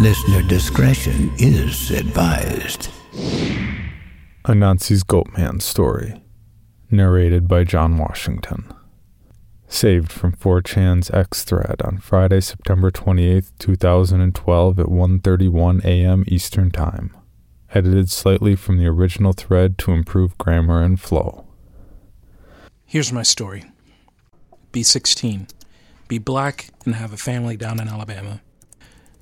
Listener discretion is advised. Anansi's Goatman story, narrated by John Washington. Saved from 4chan's X thread on Friday, September 28, 2012 at 1:31 a.m. Eastern Time. Edited slightly from the original thread to improve grammar and flow. Here's my story. Be 16. Be black and have a family down in Alabama.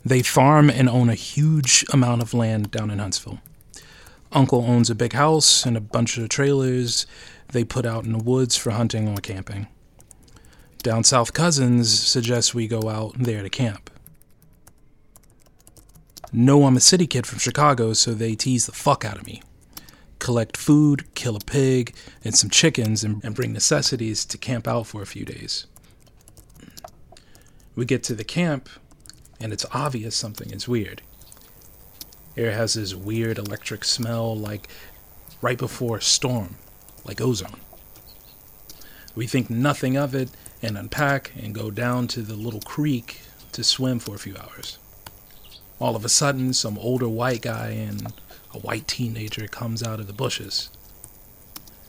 They farm and own a huge amount of land down in Huntsville. Uncle owns a big house and a bunch of trailers they put out in the woods for hunting or camping. Down south, cousins suggest we go out there to camp. Know I'm a city kid from Chicago, so they tease the fuck out of me. Collect food, kill a pig and some chickens, and, and bring necessities to camp out for a few days. We get to the camp, and it's obvious something is weird. Air has this weird electric smell like right before a storm, like ozone. We think nothing of it and unpack and go down to the little creek to swim for a few hours. All of a sudden, some older white guy and a white teenager comes out of the bushes.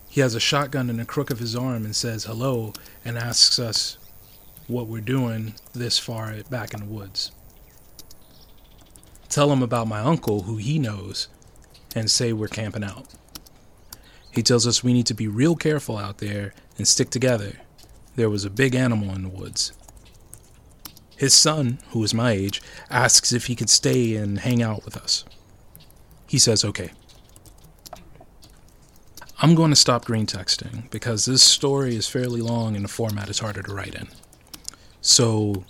He has a shotgun in the crook of his arm and says hello and asks us what we're doing this far back in the woods. Tell him about my uncle, who he knows, and say we're camping out. He tells us we need to be real careful out there and stick together. There was a big animal in the woods. His son, who is my age, asks if he could stay and hang out with us. He says okay. I'm going to stop green texting because this story is fairly long and the format is harder to write in. So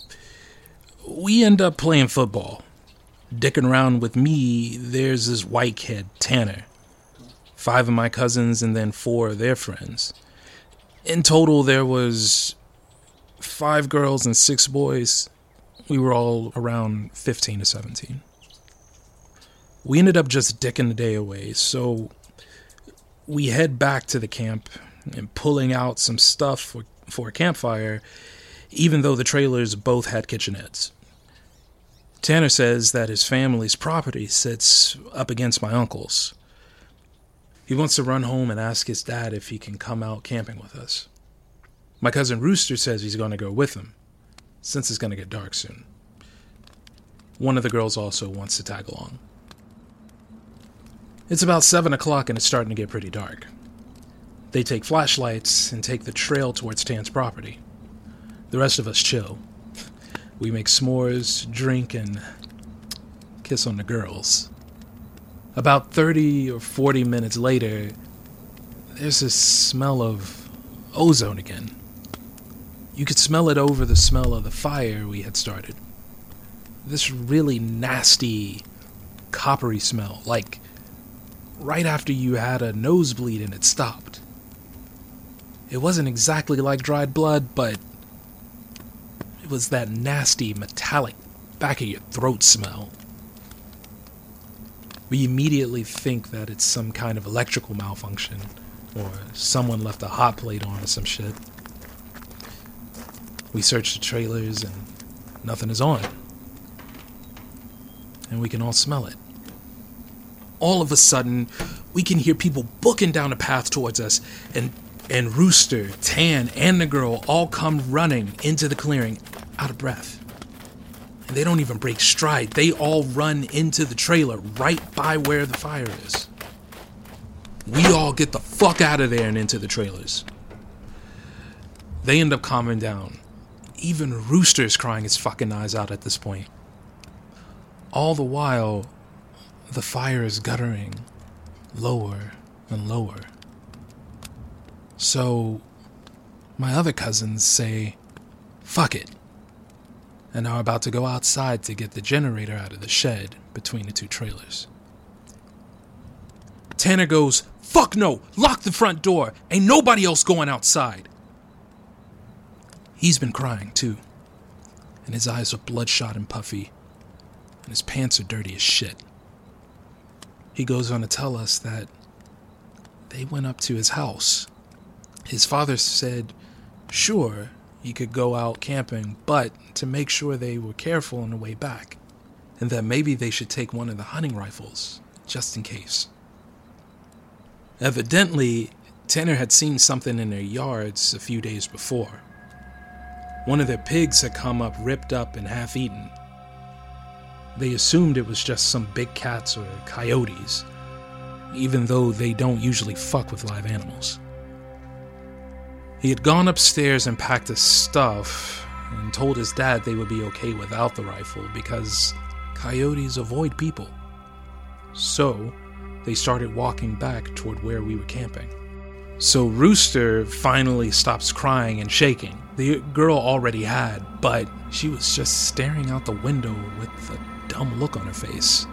we end up playing football. Dicking around with me, there's this white kid, Tanner. Five of my cousins and then four of their friends. In total, there was five girls and six boys. We were all around 15 to 17. We ended up just dicking the day away, so we head back to the camp and pulling out some stuff for, for a campfire, even though the trailers both had kitchenettes. Tanner says that his family's property sits up against my uncle's. He wants to run home and ask his dad if he can come out camping with us. My cousin Rooster says he's going to go with him, since it's going to get dark soon. One of the girls also wants to tag along. It's about 7 o'clock and it's starting to get pretty dark. They take flashlights and take the trail towards Tan's property. The rest of us chill. We make s'mores, drink, and kiss on the girls. About 30 or 40 minutes later, there's this smell of ozone again. You could smell it over the smell of the fire we had started. This really nasty, coppery smell, like right after you had a nosebleed and it stopped. It wasn't exactly like dried blood, but it was that nasty, metallic, back of your throat smell. We immediately think that it's some kind of electrical malfunction, or someone left a hot plate on or some shit. We search the trailers and nothing is on. And we can all smell it. All of a sudden, we can hear people booking down the path towards us, and and Rooster, Tan, and the girl all come running into the clearing, out of breath. And they don't even break stride. They all run into the trailer right by where the fire is. We all get the fuck out of there and into the trailers. They end up calming down. Even Rooster's crying his fucking eyes out at this point. All the while, the fire is guttering lower and lower. So, my other cousins say, fuck it. And are about to go outside to get the generator out of the shed between the two trailers. Tanner goes, Fuck no! Lock the front door! Ain't nobody else going outside! He's been crying too, and his eyes are bloodshot and puffy, and his pants are dirty as shit. He goes on to tell us that they went up to his house. His father said, sure, he could go out camping, but to make sure they were careful on the way back, and that maybe they should take one of the hunting rifles, just in case. Evidently, Tanner had seen something in their yards a few days before. One of their pigs had come up ripped up and half eaten. They assumed it was just some big cats or coyotes, even though they don't usually fuck with live animals. He had gone upstairs and packed his stuff and told his dad they would be okay without the rifle because coyotes avoid people. So, they started walking back toward where we were camping. So, Rooster finally stops crying and shaking. The girl already had, but she was just staring out the window with a dumb look on her face.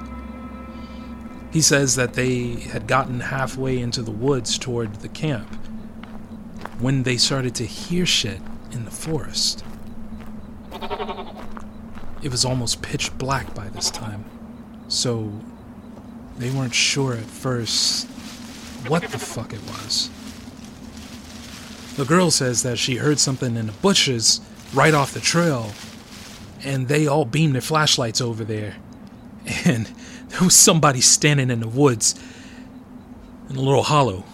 He says that they had gotten halfway into the woods toward the camp when they started to hear shit in the forest. It was almost pitch black by this time, so they weren't sure at first what the fuck it was. The girl says that she heard something in the bushes right off the trail, and they all beamed their flashlights over there. And there was somebody standing in the woods in a little hollow.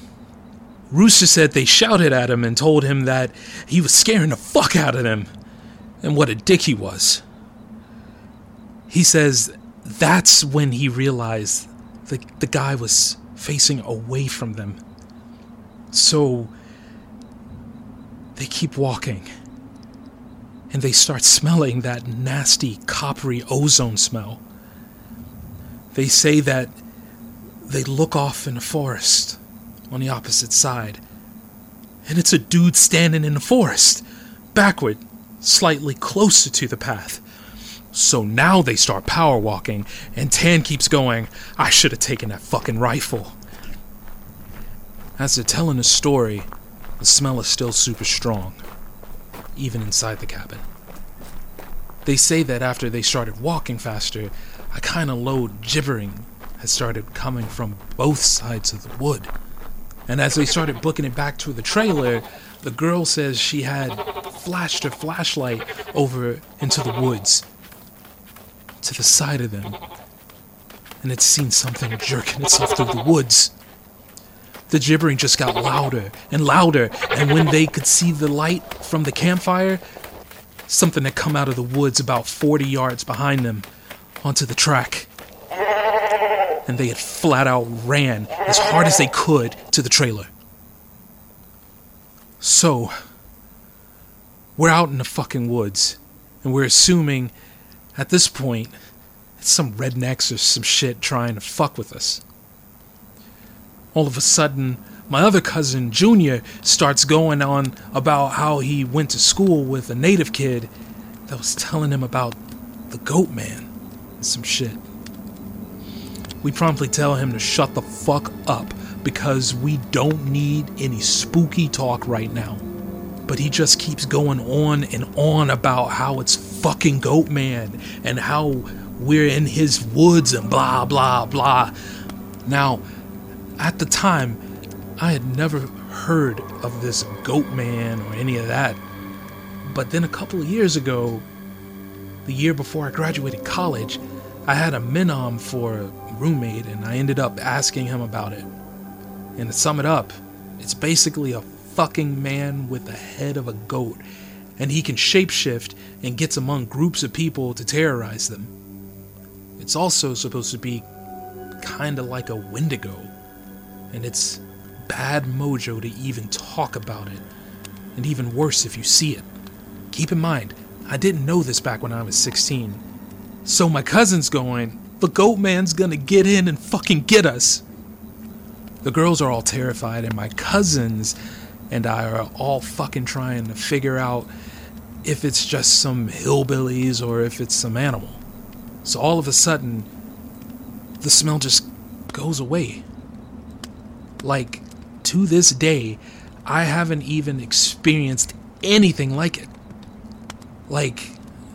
Rooster said they shouted at him and told him that he was scaring the fuck out of them and what a dick he was. He says that's when he realized the, the guy was facing away from them. So they keep walking and they start smelling that nasty coppery ozone smell. They say that they look off in the forest on the opposite side. And it's a dude standing in the forest, backward, slightly closer to the path. So now they start power walking, and Tan keeps going, I should have taken that fucking rifle. As they're telling the story, the smell is still super strong, even inside the cabin. They say that after they started walking faster, a kind of low gibbering had started coming from both sides of the wood. And as they started booking it back to the trailer, the girl says she had flashed her flashlight over into the woods to the side of them. And had seen something jerking itself through the woods. The gibbering just got louder and louder, and when they could see the light from the campfire, something had come out of the woods about 40 yards behind them onto the track and they had flat out ran as hard as they could to the trailer. So, we're out in the fucking woods, and we're assuming at this point it's some rednecks or some shit trying to fuck with us. All of a sudden, my other cousin, Junior, starts going on about how he went to school with a native kid that was telling him about the goat man and some shit we promptly tell him to shut the fuck up because we don't need any spooky talk right now. But he just keeps going on and on about how it's fucking Goat Man and how we're in his woods and blah, blah, blah. Now, at the time, I had never heard of this Goat Man or any of that. But then a couple of years ago, the year before I graduated college, I had a Minom for roommate and I ended up asking him about it. And to sum it up, it's basically a fucking man with the head of a goat, and he can shapeshift and gets among groups of people to terrorize them. It's also supposed to be kinda like a Wendigo, and it's bad mojo to even talk about it, and even worse if you see it. Keep in mind, I didn't know this back when I was 16. So my cousin's going, the goat man's gonna get in and fucking get us. The girls are all terrified, and my cousins and I are all fucking trying to figure out if it's just some hillbillies or if it's some animal. So all of a sudden, the smell just goes away. Like, to this day, I haven't even experienced anything like it. Like,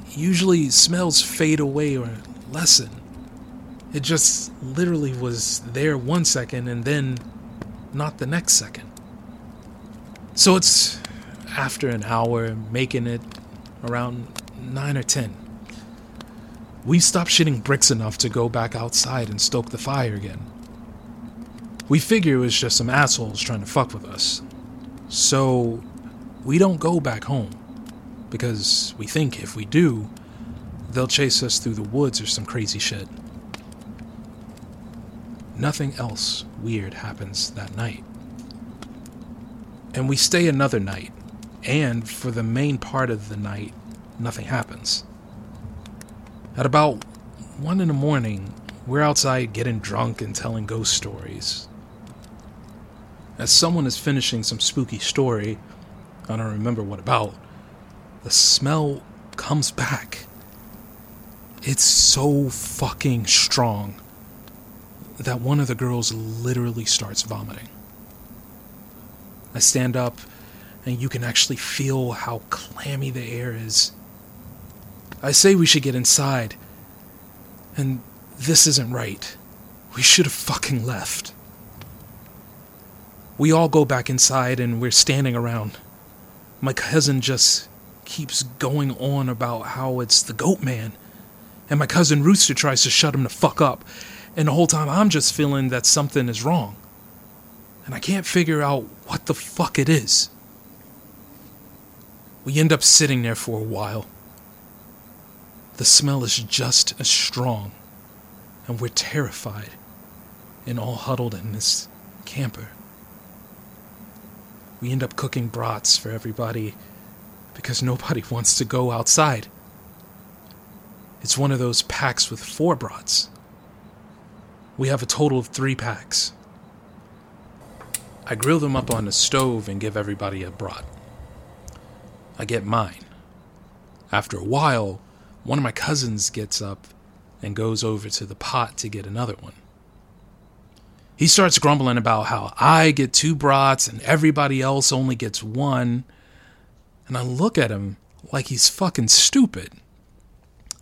usually smells fade away or lessen. It just literally was there one second and then not the next second. So it's after an hour, making it around 9 or 10. We stopped shitting bricks enough to go back outside and stoke the fire again. We figure it was just some assholes trying to fuck with us. So we don't go back home because we think if we do, they'll chase us through the woods or some crazy shit. Nothing else weird happens that night. And we stay another night, and for the main part of the night, nothing happens. At about 1 in the morning, we're outside getting drunk and telling ghost stories. As someone is finishing some spooky story, I don't remember what about, the smell comes back. It's so fucking strong that one of the girls literally starts vomiting. I stand up, and you can actually feel how clammy the air is. I say we should get inside, and this isn't right. We should have fucking left. We all go back inside, and we're standing around. My cousin just keeps going on about how it's the goat man and my cousin Rooster tries to shut him the fuck up. And the whole time I'm just feeling that something is wrong. And I can't figure out what the fuck it is. We end up sitting there for a while. The smell is just as strong, and we're terrified and all huddled in this camper. We end up cooking brats for everybody because nobody wants to go outside. It's one of those packs with four brats. We have a total of three packs. I grill them up on the stove and give everybody a brat. I get mine. After a while, one of my cousins gets up and goes over to the pot to get another one. He starts grumbling about how I get two brats and everybody else only gets one. And I look at him like he's fucking stupid.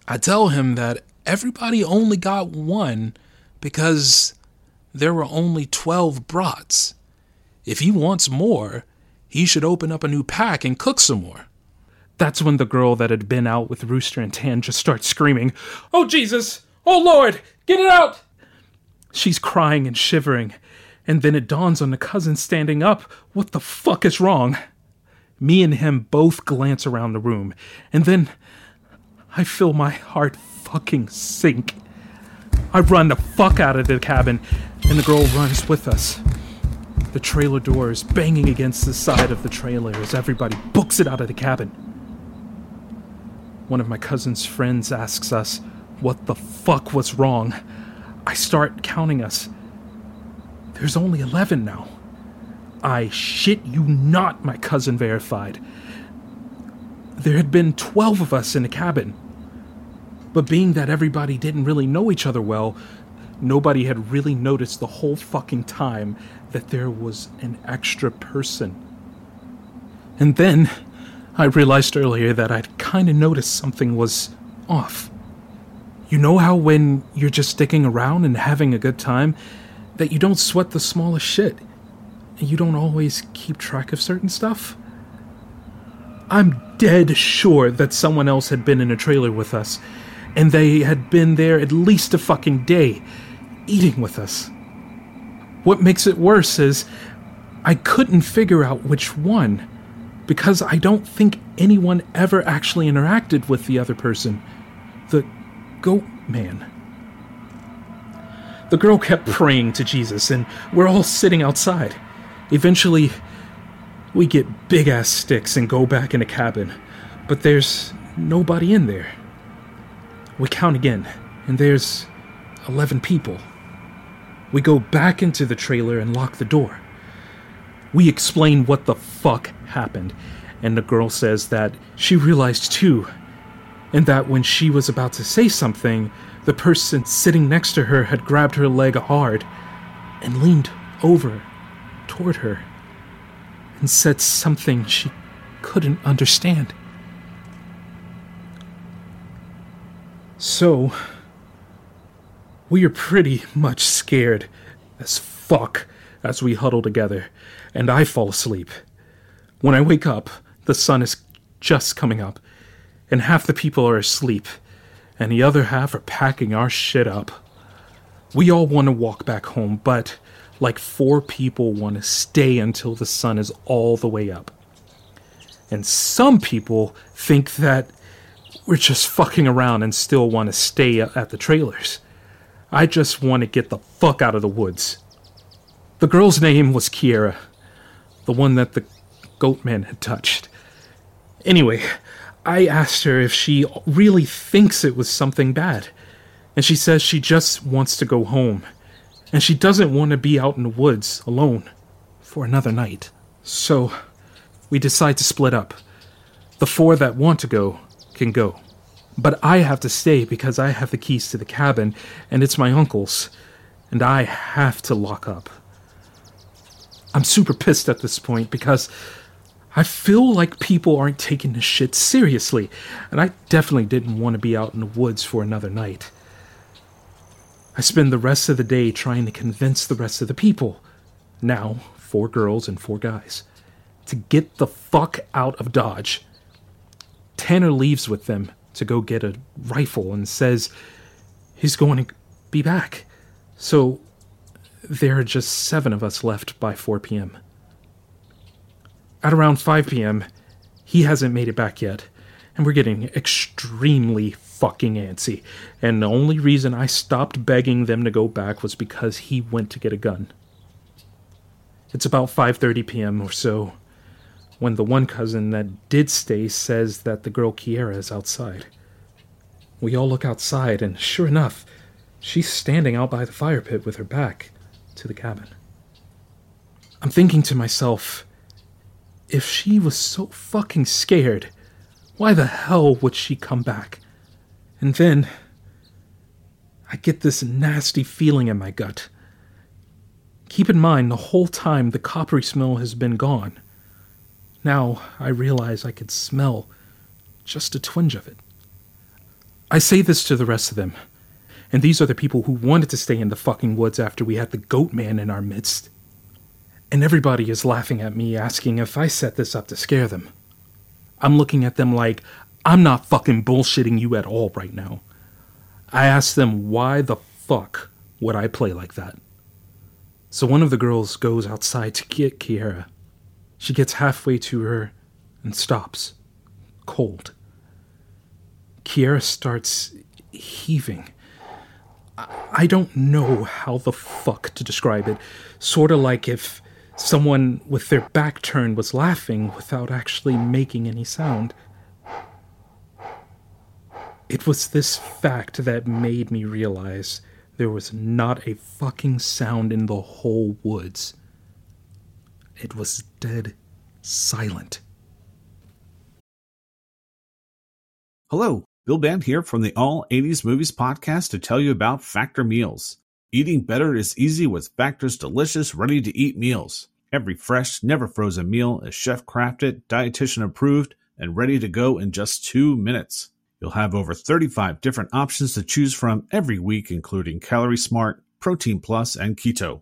I tell him that everybody only got one because there were only 12 brats. If he wants more, he should open up a new pack and cook some more. That's when the girl that had been out with Rooster and Tan just starts screaming, Oh Jesus! Oh Lord! Get it out! She's crying and shivering, and then it dawns on the cousin standing up. What the fuck is wrong? Me and him both glance around the room, and then I feel my heart fucking sink. I run the fuck out of the cabin, and the girl runs with us. The trailer door is banging against the side of the trailer as everybody books it out of the cabin. One of my cousin's friends asks us what the fuck was wrong. I start counting us. There's only 11 now. I shit you not, my cousin verified. There had been 12 of us in the cabin. But being that everybody didn't really know each other well, nobody had really noticed the whole fucking time that there was an extra person. And then I realized earlier that I'd kind of noticed something was off. You know how when you're just sticking around and having a good time, that you don't sweat the smallest shit, and you don't always keep track of certain stuff? I'm dead sure that someone else had been in a trailer with us, and they had been there at least a fucking day, eating with us. What makes it worse is I couldn't figure out which one, because I don't think anyone ever actually interacted with the other person. The goat man. The girl kept praying to Jesus, and we're all sitting outside. Eventually, we get big ass sticks and go back in the cabin, but there's nobody in there. We count again, and there's 11 people. We go back into the trailer and lock the door. We explain what the fuck happened, and the girl says that she realized too, and that when she was about to say something, the person sitting next to her had grabbed her leg hard and leaned over toward her and said something she couldn't understand. So, we are pretty much scared as fuck as we huddle together, and I fall asleep. When I wake up, the sun is just coming up, and half the people are asleep, and the other half are packing our shit up. We all want to walk back home, but like four people want to stay until the sun is all the way up. And some people think that we're just fucking around and still want to stay at the trailers. I just want to get the fuck out of the woods. The girl's name was Kiera, the one that the goatman had touched. Anyway, I asked her if she really thinks it was something bad, and she says she just wants to go home, and she doesn't want to be out in the woods alone for another night. So, we decide to split up. The four that want to go can go. But I have to stay because I have the keys to the cabin, and it's my uncle's, and I have to lock up. I'm super pissed at this point because I feel like people aren't taking this shit seriously, and I definitely didn't want to be out in the woods for another night. I spend the rest of the day trying to convince the rest of the people, now four girls and four guys, to get the fuck out of Dodge. Tanner leaves with them to go get a rifle and says he's going to be back. So there are just seven of us left by 4 p.m. At around 5 p.m., he hasn't made it back yet, and we're getting extremely fucking antsy. And the only reason I stopped begging them to go back was because he went to get a gun. It's about 5:30 p.m. or so when the one cousin that did stay says that the girl Kiera is outside. We all look outside, and sure enough, she's standing out by the fire pit with her back to the cabin. I'm thinking to myself, if she was so fucking scared, why the hell would she come back? And then I get this nasty feeling in my gut. Keep in mind, the whole time the coppery smell has been gone. Now I realize I could smell just a twinge of it. I say this to the rest of them, and these are the people who wanted to stay in the fucking woods after we had the goat man in our midst. And everybody is laughing at me, asking if I set this up to scare them. I'm looking at them like, I'm not fucking bullshitting you at all right now. I ask them why the fuck would I play like that? So one of the girls goes outside to get Kiera she gets halfway to her and stops, cold. Kiera starts heaving. I don't know how the fuck to describe it. Sort of like if someone with their back turned was laughing without actually making any sound. It was this fact that made me realize there was not a fucking sound in the whole woods. It was dead silent. Hello, Bill Band here from the All 80s Movies Podcast to tell you about Factor Meals. Eating better is easy with Factor's delicious, ready to eat meals. Every fresh, never frozen meal is chef crafted, dietitian approved, and ready to go in just two minutes. You'll have over 35 different options to choose from every week, including Calorie Smart, Protein Plus, and Keto.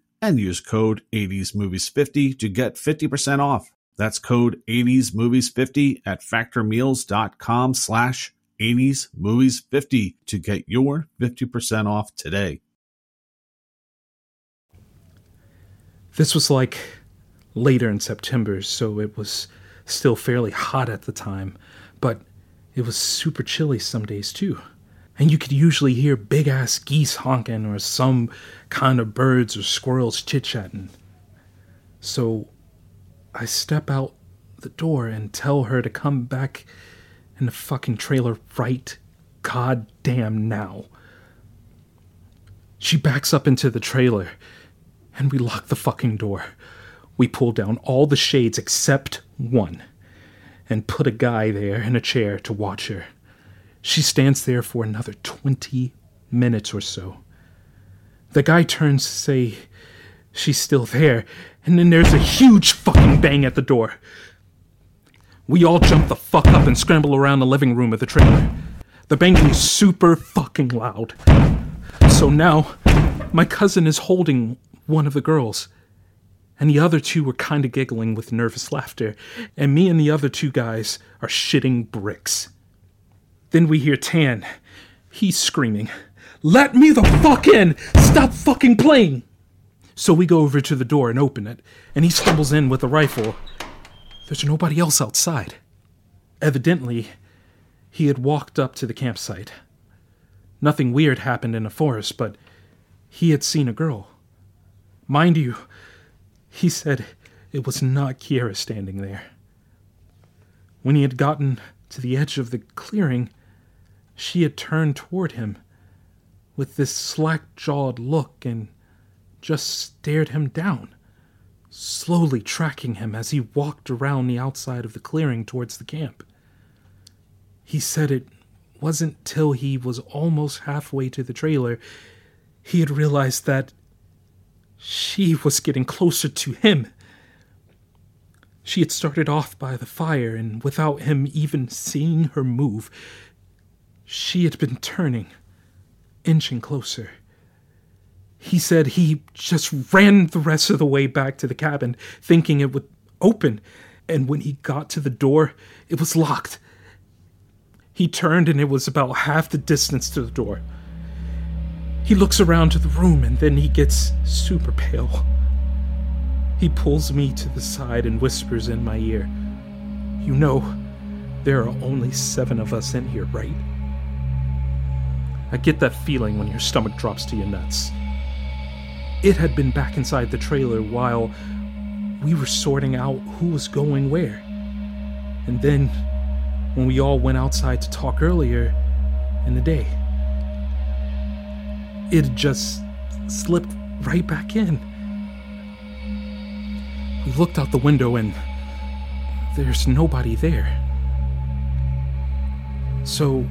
and use code 80smovies50 to get 50% off. That's code 80smovies50 at factormeals.com slash 80smovies50 to get your 50% off today. This was like later in September, so it was still fairly hot at the time, But it was super chilly some days too. And you could usually hear big ass geese honking or some kind of birds or squirrels chit chatting. So I step out the door and tell her to come back in the fucking trailer right goddamn now. She backs up into the trailer and we lock the fucking door. We pull down all the shades except one and put a guy there in a chair to watch her. She stands there for another 20 minutes or so. The guy turns to say she's still there, and then there's a huge fucking bang at the door. We all jump the fuck up and scramble around the living room of the trailer. The banging is super fucking loud. So now, my cousin is holding one of the girls, and the other two were kind of giggling with nervous laughter, and me and the other two guys are shitting bricks. Then we hear Tan. He's screaming, Let me the fuck in! Stop fucking playing! So we go over to the door and open it, and he stumbles in with a rifle. There's nobody else outside. Evidently, he had walked up to the campsite. Nothing weird happened in the forest, but he had seen a girl. Mind you, he said it was not Kiera standing there. When he had gotten to the edge of the clearing, she had turned toward him with this slack jawed look and just stared him down, slowly tracking him as he walked around the outside of the clearing towards the camp. He said it wasn't till he was almost halfway to the trailer he had realized that she was getting closer to him. She had started off by the fire, and without him even seeing her move, she had been turning, inching closer. He said he just ran the rest of the way back to the cabin, thinking it would open, and when he got to the door, it was locked. He turned, and it was about half the distance to the door. He looks around to the room, and then he gets super pale. He pulls me to the side and whispers in my ear, You know, there are only seven of us in here, right? I get that feeling when your stomach drops to your nuts. It had been back inside the trailer while we were sorting out who was going where. And then, when we all went outside to talk earlier in the day, it just slipped right back in. We looked out the window and there's nobody there. So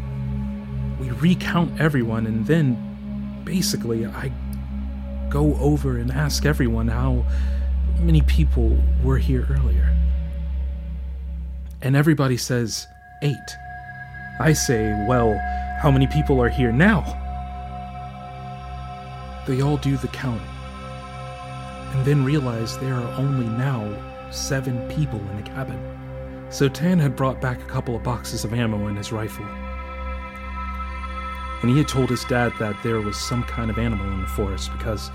we recount everyone, and then basically I go over and ask everyone how many people were here earlier. And everybody says eight. I say, well, how many people are here now? They all do the count, and then realize there are only now seven people in the cabin. So Tan had brought back a couple of boxes of ammo in his rifle and he had told his dad that there was some kind of animal in the forest because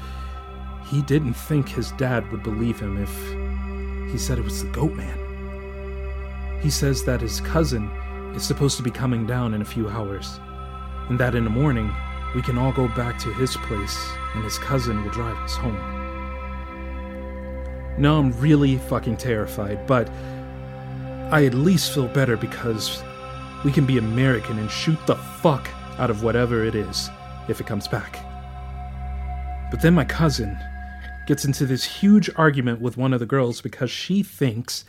he didn't think his dad would believe him if he said it was the goat man. He says that his cousin is supposed to be coming down in a few hours, and that in the morning we can all go back to his place and his cousin will drive us home. Now I'm really fucking terrified, but I at least feel better because we can be American and shoot the fuck out of whatever it is if it comes back. But then my cousin gets into this huge argument with one of the girls because she thinks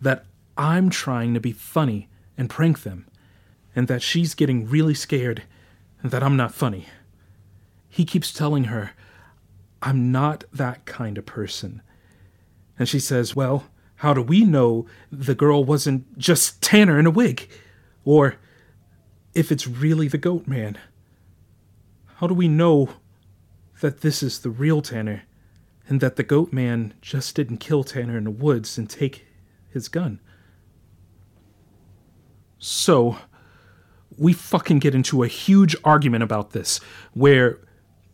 that I'm trying to be funny and prank them, and that she's getting really scared that I'm not funny. He keeps telling her, I'm not that kind of person. And she says, Well, how do we know the girl wasn't just Tanner in a wig? Or if it's really the goat man? How do we know that this is the real Tanner and that the goat man just didn't kill Tanner in the woods and take his gun? So, we fucking get into a huge argument about this where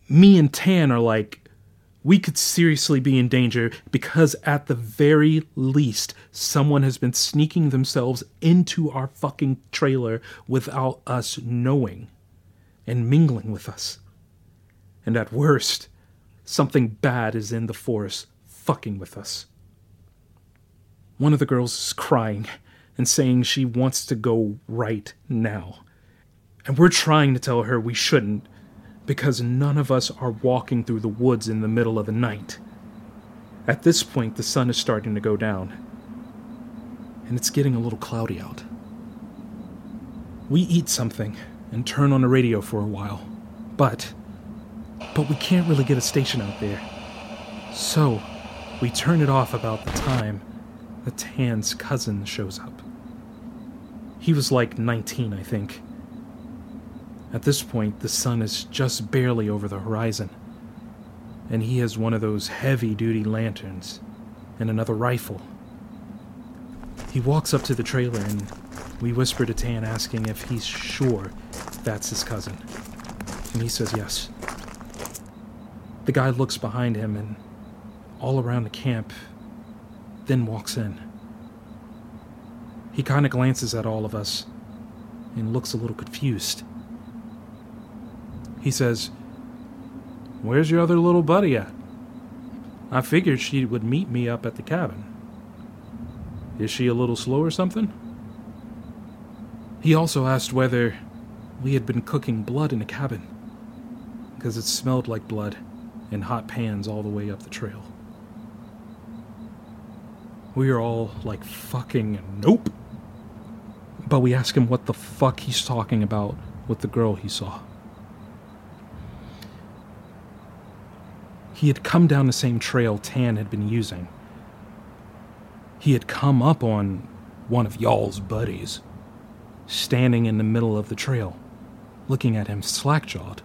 me and Tan are like, we could seriously be in danger because, at the very least, someone has been sneaking themselves into our fucking trailer without us knowing and mingling with us. And at worst, something bad is in the forest fucking with us. One of the girls is crying and saying she wants to go right now. And we're trying to tell her we shouldn't because none of us are walking through the woods in the middle of the night. At this point, the sun is starting to go down, and it's getting a little cloudy out. We eat something and turn on the radio for a while, but but we can't really get a station out there. So, we turn it off about the time that Tan's cousin shows up. He was like 19, I think at this point, the sun is just barely over the horizon, and he has one of those heavy duty lanterns and another rifle. He walks up to the trailer and we whisper to Tan asking if he's sure that's his cousin. And he says yes. The guy looks behind him and all around the camp, then walks in. He kind of glances at all of us and looks a little confused. He says, Where's your other little buddy at? I figured she would meet me up at the cabin. Is she a little slow or something? He also asked whether we had been cooking blood in the cabin, because it smelled like blood in hot pans all the way up the trail. We are all like fucking nope. But we ask him what the fuck he's talking about with the girl he saw. He had come down the same trail Tan had been using. He had come up on one of y'all's buddies, standing in the middle of the trail, looking at him slack jawed.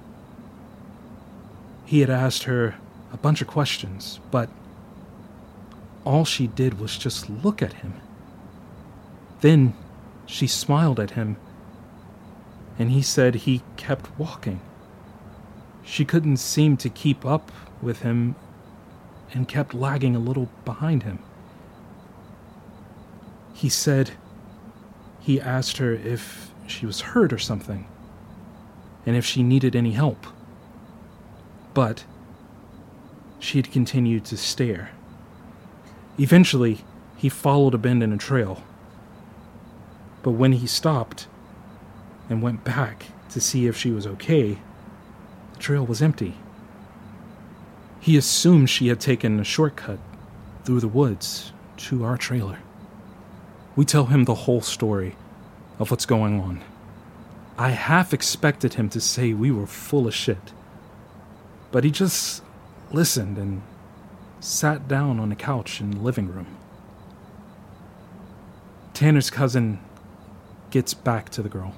He had asked her a bunch of questions, but all she did was just look at him. Then she smiled at him, and he said he kept walking. She couldn't seem to keep up with him and kept lagging a little behind him. He said he asked her if she was hurt or something, and if she needed any help. But she had continued to stare. Eventually, he followed a bend in a trail. But when he stopped and went back to see if she was okay, the trail was empty. He assumed she had taken a shortcut through the woods to our trailer. We tell him the whole story of what's going on. I half expected him to say we were full of shit, but he just listened and sat down on a couch in the living room. Tanner's cousin gets back to the girl.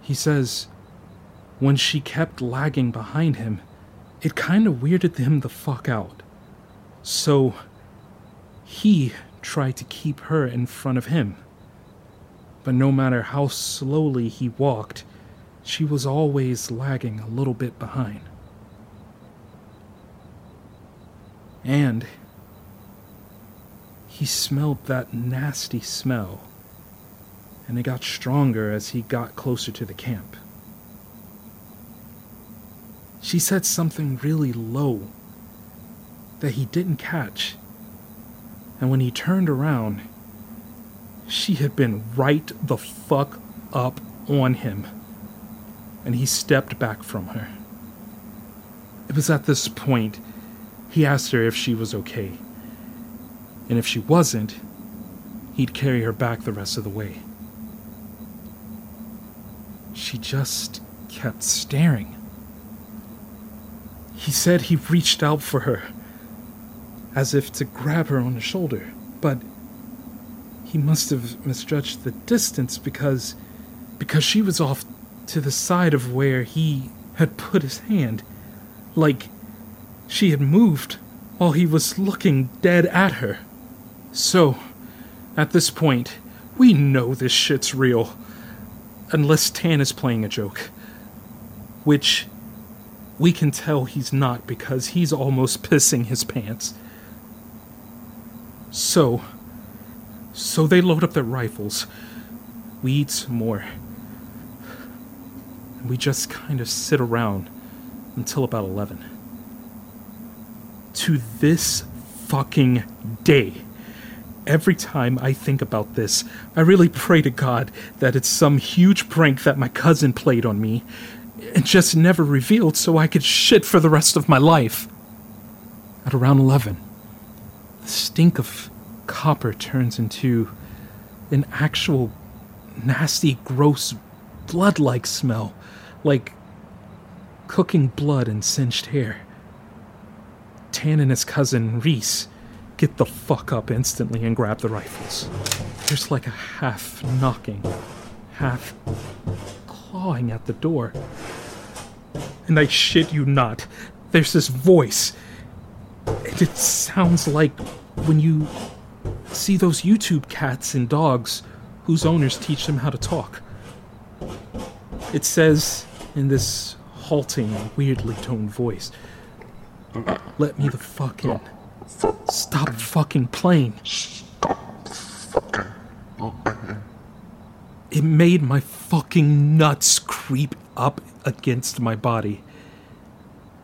He says when she kept lagging behind him, it kind of weirded him the fuck out. So he tried to keep her in front of him. But no matter how slowly he walked, she was always lagging a little bit behind. And he smelled that nasty smell, and it got stronger as he got closer to the camp. She said something really low that he didn't catch. And when he turned around, she had been right the fuck up on him. And he stepped back from her. It was at this point he asked her if she was okay. And if she wasn't, he'd carry her back the rest of the way. She just kept staring. He said he reached out for her, as if to grab her on the shoulder, but he must have misjudged the distance because because she was off to the side of where he had put his hand, like she had moved while he was looking dead at her. So, at this point, we know this shit's real. Unless Tan is playing a joke. Which we can tell he's not because he's almost pissing his pants. So, so they load up their rifles. We eat some more. And we just kind of sit around until about 11. To this fucking day, every time I think about this, I really pray to God that it's some huge prank that my cousin played on me and just never revealed so I could shit for the rest of my life. At around 11, the stink of copper turns into an actual nasty, gross, blood like smell, like cooking blood and singed hair. Tan and his cousin, Reese, get the fuck up instantly and grab the rifles. There's like a half knocking, half clawing at the door. And I shit you not, there's this voice. And it sounds like when you see those YouTube cats and dogs whose owners teach them how to talk. It says in this halting, weirdly toned voice, Let me the fuck in. Stop fucking playing. It made my fucking nuts creep up against my body.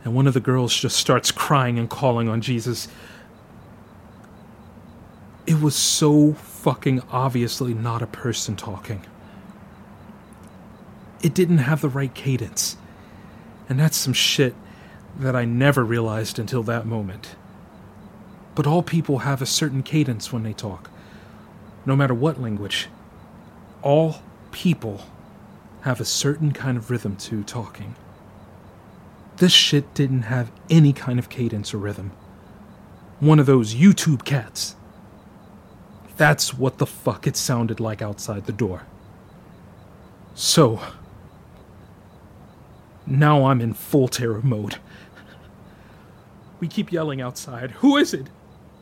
And one of the girls just starts crying and calling on Jesus. It was so fucking obviously not a person talking. It didn't have the right cadence. And that's some shit that I never realized until that moment. But all people have a certain cadence when they talk, no matter what language. All people have a certain kind of rhythm to talking. This shit didn't have any kind of cadence or rhythm. One of those YouTube cats. That's what the fuck it sounded like outside the door. So, now I'm in full terror mode. We keep yelling outside, Who is it?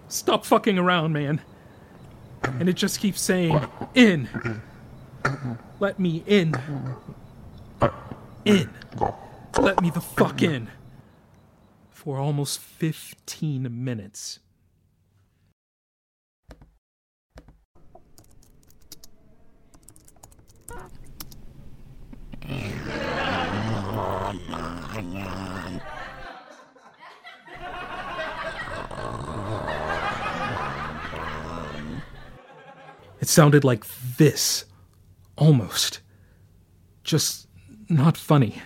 Stop fucking around, man. And it just keeps saying, In. Let me in. In. Let me the fuck in. For almost 15 minutes. It sounded like this. Almost. Just not funny.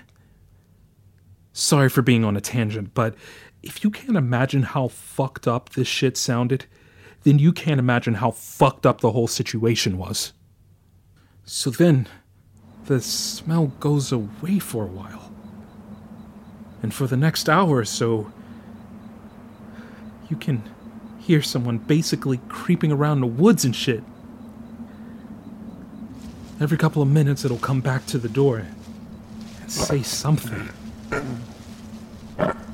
Sorry for being on a tangent, but if you can't imagine how fucked up this shit sounded, then you can't imagine how fucked up the whole situation was. So then, the smell goes away for a while. And for the next hour or so, you can hear someone basically creeping around the woods and shit. Every couple of minutes, it'll come back to the door and say something.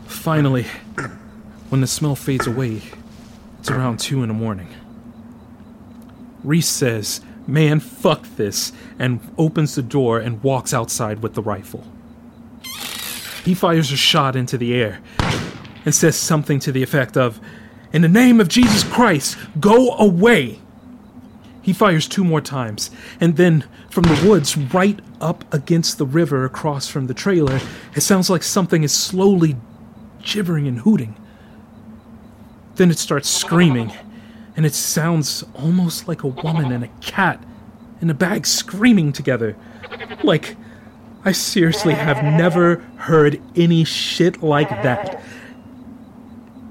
Finally, when the smell fades away, it's around 2 in the morning. Reese says, Man, fuck this, and opens the door and walks outside with the rifle. He fires a shot into the air and says something to the effect of, In the name of Jesus Christ, go away! He fires two more times, and then from the woods right up against the river across from the trailer, it sounds like something is slowly gibbering and hooting. Then it starts screaming, and it sounds almost like a woman and a cat in a bag screaming together. Like, I seriously have never heard any shit like that.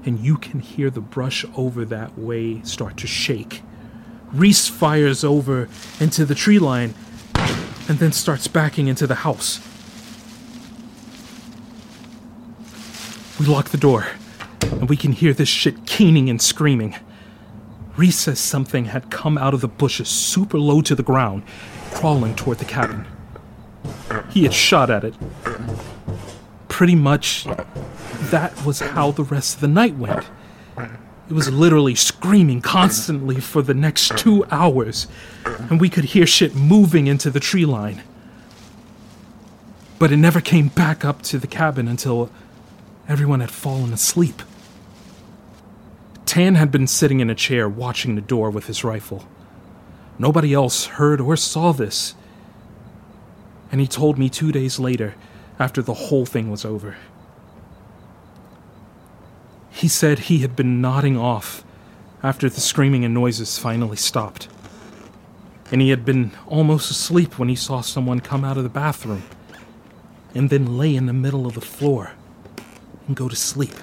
And you can hear the brush over that way start to shake Reese fires over into the tree line and then starts backing into the house. We lock the door, and we can hear this shit keening and screaming. Reese says something had come out of the bushes super low to the ground, crawling toward the cabin. He had shot at it. Pretty much, that was how the rest of the night went. It was literally screaming constantly for the next two hours, and we could hear shit moving into the tree line. But it never came back up to the cabin until everyone had fallen asleep. Tan had been sitting in a chair watching the door with his rifle. Nobody else heard or saw this. And he told me two days later, after the whole thing was over. He said he had been nodding off after the screaming and noises finally stopped. And he had been almost asleep when he saw someone come out of the bathroom and then lay in the middle of the floor and go to sleep.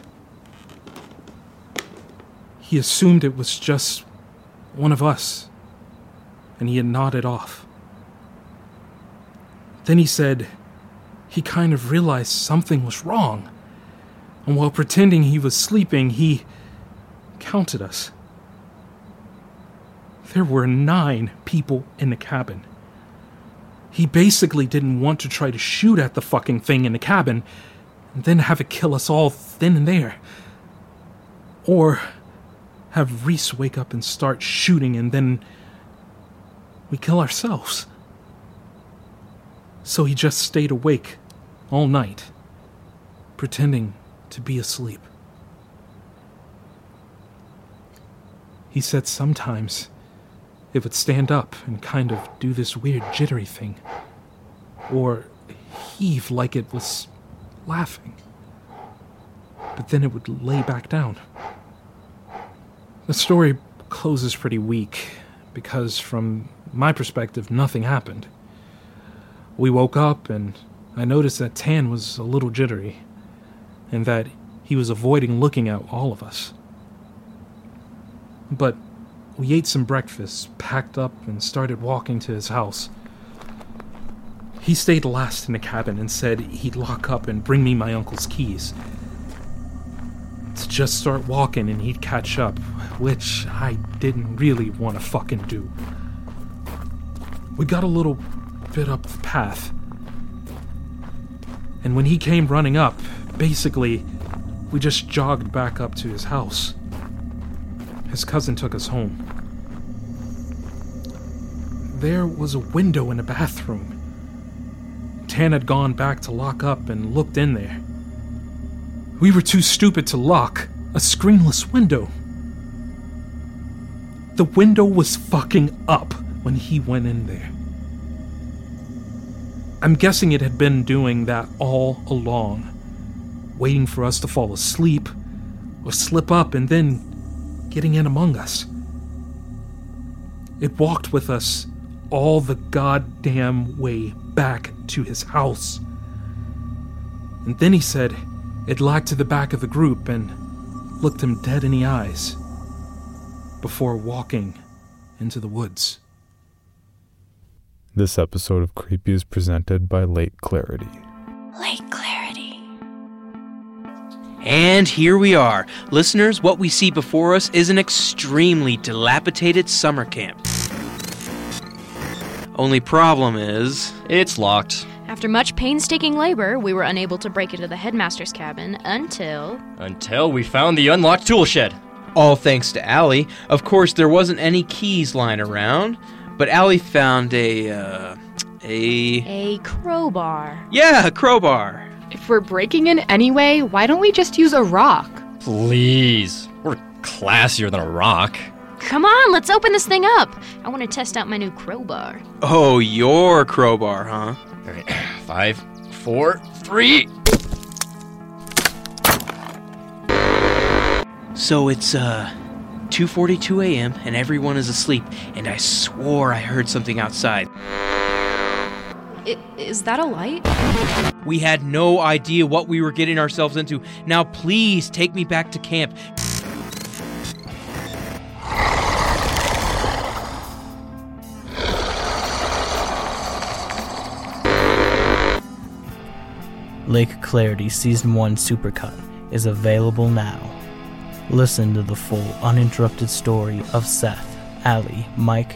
He assumed it was just one of us, and he had nodded off. Then he said he kind of realized something was wrong, and while pretending he was sleeping, he counted us. There were nine people in the cabin. He basically didn't want to try to shoot at the fucking thing in the cabin and then have it kill us all then and there. Or have Reese wake up and start shooting and then we kill ourselves. So he just stayed awake all night, pretending to be asleep. He said sometimes it would stand up and kind of do this weird jittery thing, or heave like it was laughing. But then it would lay back down. The story closes pretty weak because, from my perspective, nothing happened. We woke up and I noticed that Tan was a little jittery and that he was avoiding looking at all of us. But we ate some breakfast, packed up, and started walking to his house. He stayed last in the cabin and said he'd lock up and bring me my uncle's keys. To just start walking and he'd catch up, which I didn't really want to fucking do. We got a little bit up the path. And when he came running up, basically, we just jogged back up to his house. His cousin took us home. There was a window in the bathroom. Tan had gone back to lock up and looked in there. We were too stupid to lock a screenless window. The window was fucking up when he went in there. I'm guessing it had been doing that all along, waiting for us to fall asleep or slip up and then getting in among us. It walked with us all the goddamn way back to his house. And then he said it lagged to the back of the group and looked him dead in the eyes before walking into the woods. This episode of Creepy is presented by Lake Clarity. Lake Clarity. And here we are. Listeners, what we see before us is an extremely dilapidated summer camp. Only problem is, It's locked. After much painstaking labor, we were unable to break into the headmaster's cabin until. Until we found the unlocked tool shed. all thanks to Allie. Of course, there wasn't any keys lying around, but Allie found a, uh, a. A crowbar. Yeah, a crowbar. If we're breaking in anyway, why don't we just use a rock? Please. We're classier than a rock. Come on, let's open this thing up. I want to test out my new crowbar. Oh, your crowbar, huh? All right, five, four, three. So it's uh 2:42 a.m. and everyone is asleep, and I swore I heard something outside. I- is that a light? We had no idea what we were getting ourselves into. Now please take me back to camp. Lake Clarity Season 1 Supercut is available now. Listen to the full, uninterrupted story of Seth, Allie, Mike,